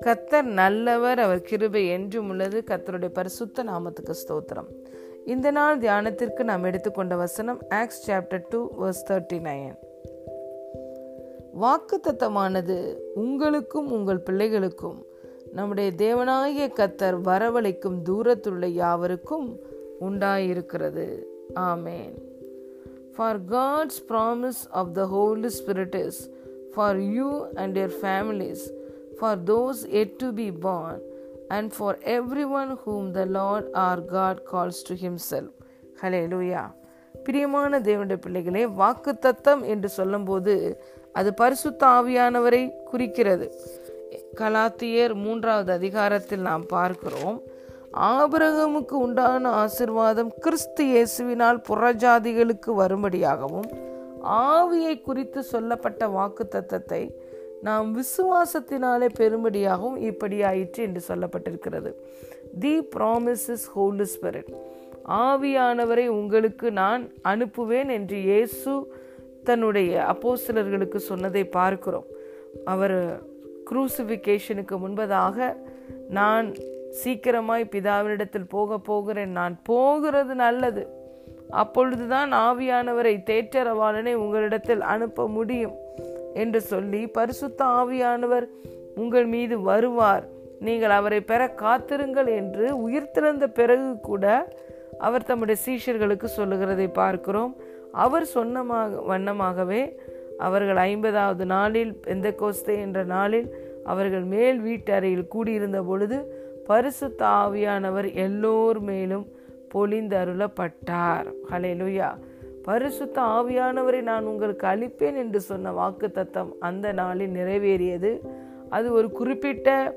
கத்தர் நல்லவர் அவர் கிருபை என்றும் உள்ளது. கத்தருடைய பரிசுத்த நாமத்துக்கு ஸ்தோத்திரம். இந்த நாள் தியானத்திற்கு நாம் எடுத்துக்கொண்ட வசனம் Acts chapter two verse thirty nine வாக்கு தத்தமானது உங்களுக்கும் உங்கள் பிள்ளைகளுக்கும் நம்முடைய தேவனாகிய கத்தர் வரவழைக்கும் தூரத்துள்ள யாவருக்கும் உண்டாயிருக்கிறது. ஆமேன். For God's promise of the Holy Spirit is for you and your families for those yet to be born and for everyone whom the Lord our God calls to himself. Hallelujah. பிரியமான தேவனுடைய பிள்ளைகளே வாக்கு தத்தம் என்று சொல்லும்போது அது பரிசுத்த ஆவியானவரை குறிக்கிறது கலாத்தியர் மூன்றாவது அதிகாரத்தில் நாம் பார்க்கிறோம் ஆபிரகமுக்கு உண்டான ஆசிர்வாதம் கிறிஸ்து இயேசுவினால் புறஜாதிகளுக்கு வரும்படியாகவும் ஆவியை குறித்து சொல்லப்பட்ட வாக்கு தத்தத்தை நாம் விசுவாசத்தினாலே பெரும்படியாகவும் இப்படி ஆயிற்று என்று சொல்லப்பட்டிருக்கிறது. தி ப்ராமிசஸ் ஹோலி ஸ்பிரிட் ஆவியானவரை உங்களுக்கு நான் அனுப்புவேன் என்று இயேசு தன்னுடைய அப்போஸ்தலர்களுக்கு சொன்னதை பார்க்கிறோம். அவர் குரூசிஃபிகேஷனுக்கு முன்பதாக நான் சீக்கிரமாய் பிதாவினிடத்தில் போக போகிறேன். நான் போகிறது நல்லது. அப்பொழுதுதான் ஆவியானவரை தேற்றரவாளனை உங்களிடத்தில் அனுப்ப முடியும் என்று சொல்லி பரிசுத்த ஆவியானவர் உங்கள் மீது வருவார். நீங்கள் அவரை பெற காத்திருங்கள் என்று உயிர்த்திருந்த பிறகு கூட அவர் தம்முடைய சீஷர்களுக்கு சொல்லுகிறதை பார்க்கிறோம். அவர் சொன்னமாக வண்ணமாகவே அவர்கள் ஐம்பதாவது நாளில் எந்த கோஸ்தே என்ற நாளில் அவர்கள் மேல் வீட்டறையில் கூடியிருந்த பொழுது பரிசுத்த ஆவியானவர் எல்லோர் மேலும் பொழிந்தருளப்பட்டார் ஹலெலுயா பரிசுத்த ஆவியானவரை நான் உங்களுக்கு அளிப்பேன் என்று சொன்ன வாக்கு தத்தம் அந்த நாளில் நிறைவேறியது. அது ஒரு குறிப்பிட்ட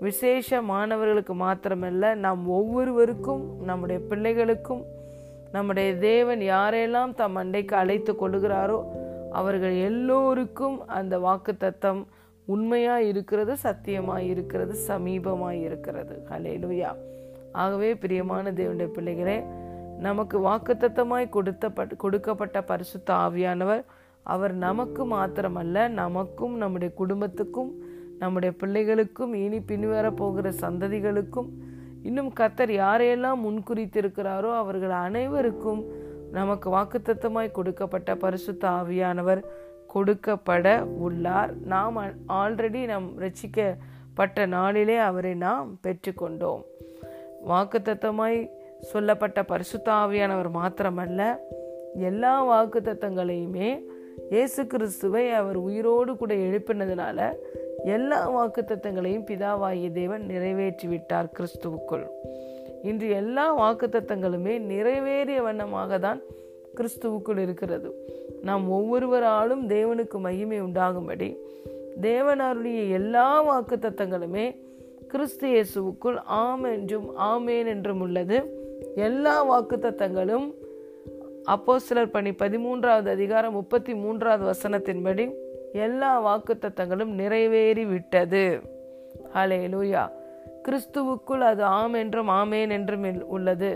விசேஷ மாணவர்களுக்கு மாத்திரமல்ல நாம் ஒவ்வொருவருக்கும் நம்முடைய பிள்ளைகளுக்கும் நம்முடைய தேவன் யாரெல்லாம் தம் அண்டைக்கு அழைத்து கொள்கிறாரோ அவர்கள் எல்லோருக்கும் அந்த வாக்கு தத்தம் உண்மையாக இருக்கிறது சத்தியமாக இருக்கிறது சமீபமாக இருக்கிறது ஹலேலுயா ஆகவே பிரியமான தேவனுடைய பிள்ளைகளே நமக்கு வாக்குத்தத்தமாய் கொடுத்த கொடுக்கப்பட்ட பரிசுத்த ஆவியானவர் அவர் நமக்கு மாத்திரமல்ல நமக்கும் நம்முடைய குடும்பத்துக்கும் நம்முடைய பிள்ளைகளுக்கும் இனி பின்வர போகிற சந்ததிகளுக்கும் இன்னும் கத்தர் யாரையெல்லாம் முன்குறித்திருக்கிறாரோ அவர்கள் அனைவருக்கும் நமக்கு வாக்குத்தத்தமாய் கொடுக்கப்பட்ட பரிசுத்த ஆவியானவர் கொடுக்கப்பட உள்ளார். நாம் ஆல்ரெடி நம் ரசிக்கப்பட்ட நாளிலே அவரை நாம் பெற்றுக்கொண்டோம். வாக்குத்தத்தமாய் சொல்லப்பட்ட பரிசுத்தாவியானவர் மாத்திரமல்ல எல்லா வாக்குத்தத்தங்களையுமே இயேசு கிறிஸ்துவை அவர் உயிரோடு கூட எழுப்பினதுனால எல்லா வாக்குத்தத்தங்களையும் பிதாவாகிய தேவன் நிறைவேற்றி விட்டார் கிறிஸ்துவுக்குள். இன்று எல்லா வாக்குத்தத்தங்களுமே நிறைவேறிய வண்ணமாக தான் கிறிஸ்துவுக்குள் இருக்கிறது. நாம் ஒவ்வொருவராலும் தேவனுக்கு மகிமை உண்டாகும்படி தேவனாருடைய எல்லா வாக்கு தத்தங்களுமே கிறிஸ்து இயேசுவுக்குள் ஆம் என்றும் ஆமேன் என்றும் உள்ளது. எல்லா வாக்கு தத்தங்களும் அப்போ சிலர் பணி பதிமூன்றாவது அதிகாரம் முப்பத்தி மூன்றாவது வசனத்தின்படி எல்லா வாக்கு தத்தங்களும் நிறைவேறி விட்டது ஹலே லூயா கிறிஸ்துவுக்குள் அது ஆம் என்றும் ஆமேன் என்றும் உள்ளது.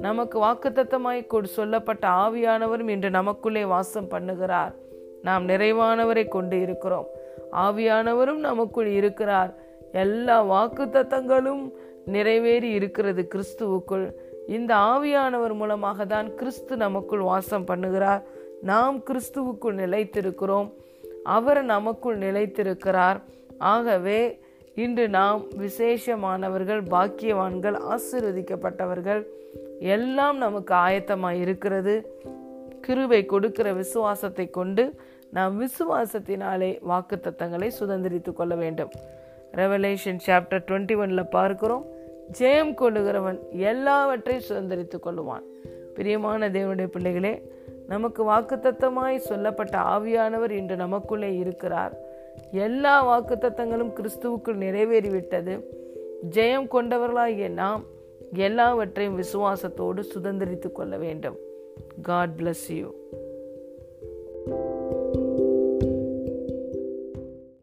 நமக்கு வாக்குத்தத்தமாய் சொல்லப்பட்ட ஆவியானவரும் இன்று நமக்குள்ளே வாசம் பண்ணுகிறார். நாம் நிறைவானவரை கொண்டு இருக்கிறோம். ஆவியானவரும் நமக்குள் இருக்கிறார். எல்லா வாக்குத்தத்தங்களும் நிறைவேறி இருக்கிறது கிறிஸ்துவுக்குள். இந்த ஆவியானவர் மூலமாக தான் கிறிஸ்து நமக்குள் வாசம் பண்ணுகிறார். நாம் கிறிஸ்துவுக்குள் நிலைத்திருக்கிறோம். அவர் நமக்குள் நிலைத்திருக்கிறார். ஆகவே இன்று நாம் விசேஷமானவர்கள் பாக்கியவான்கள் ஆசீர்வதிக்கப்பட்டவர்கள் எல்லாம் நமக்கு ஆயத்தமாக இருக்கிறது. கிருவை கொடுக்கிற விசுவாசத்தை கொண்டு நாம் விசுவாசத்தினாலே வாக்கு தத்தங்களை சுதந்திரித்து கொள்ள வேண்டும். ரெவலேஷன் சாப்டர் டுவெண்ட்டி ஒன்ல பார்க்கிறோம். ஜெயம் கொள்ளுகிறவன் எல்லாவற்றையும் சுதந்திரித்து கொள்ளுவான். பிரியமான தேவனுடைய பிள்ளைகளே நமக்கு வாக்குத்தத்தமாய் சொல்லப்பட்ட ஆவியானவர் இன்று நமக்குள்ளே இருக்கிறார். எல்லா வாக்குத்தத்தங்களும் கிறிஸ்துவுக்குள் நிறைவேறிவிட்டது. ஜெயம் கொண்டவர்களாகிய நாம் எல்லாவற்றையும் விசுவாசத்தோடு சுதந்திரித்து கொள்ள வேண்டும். God bless you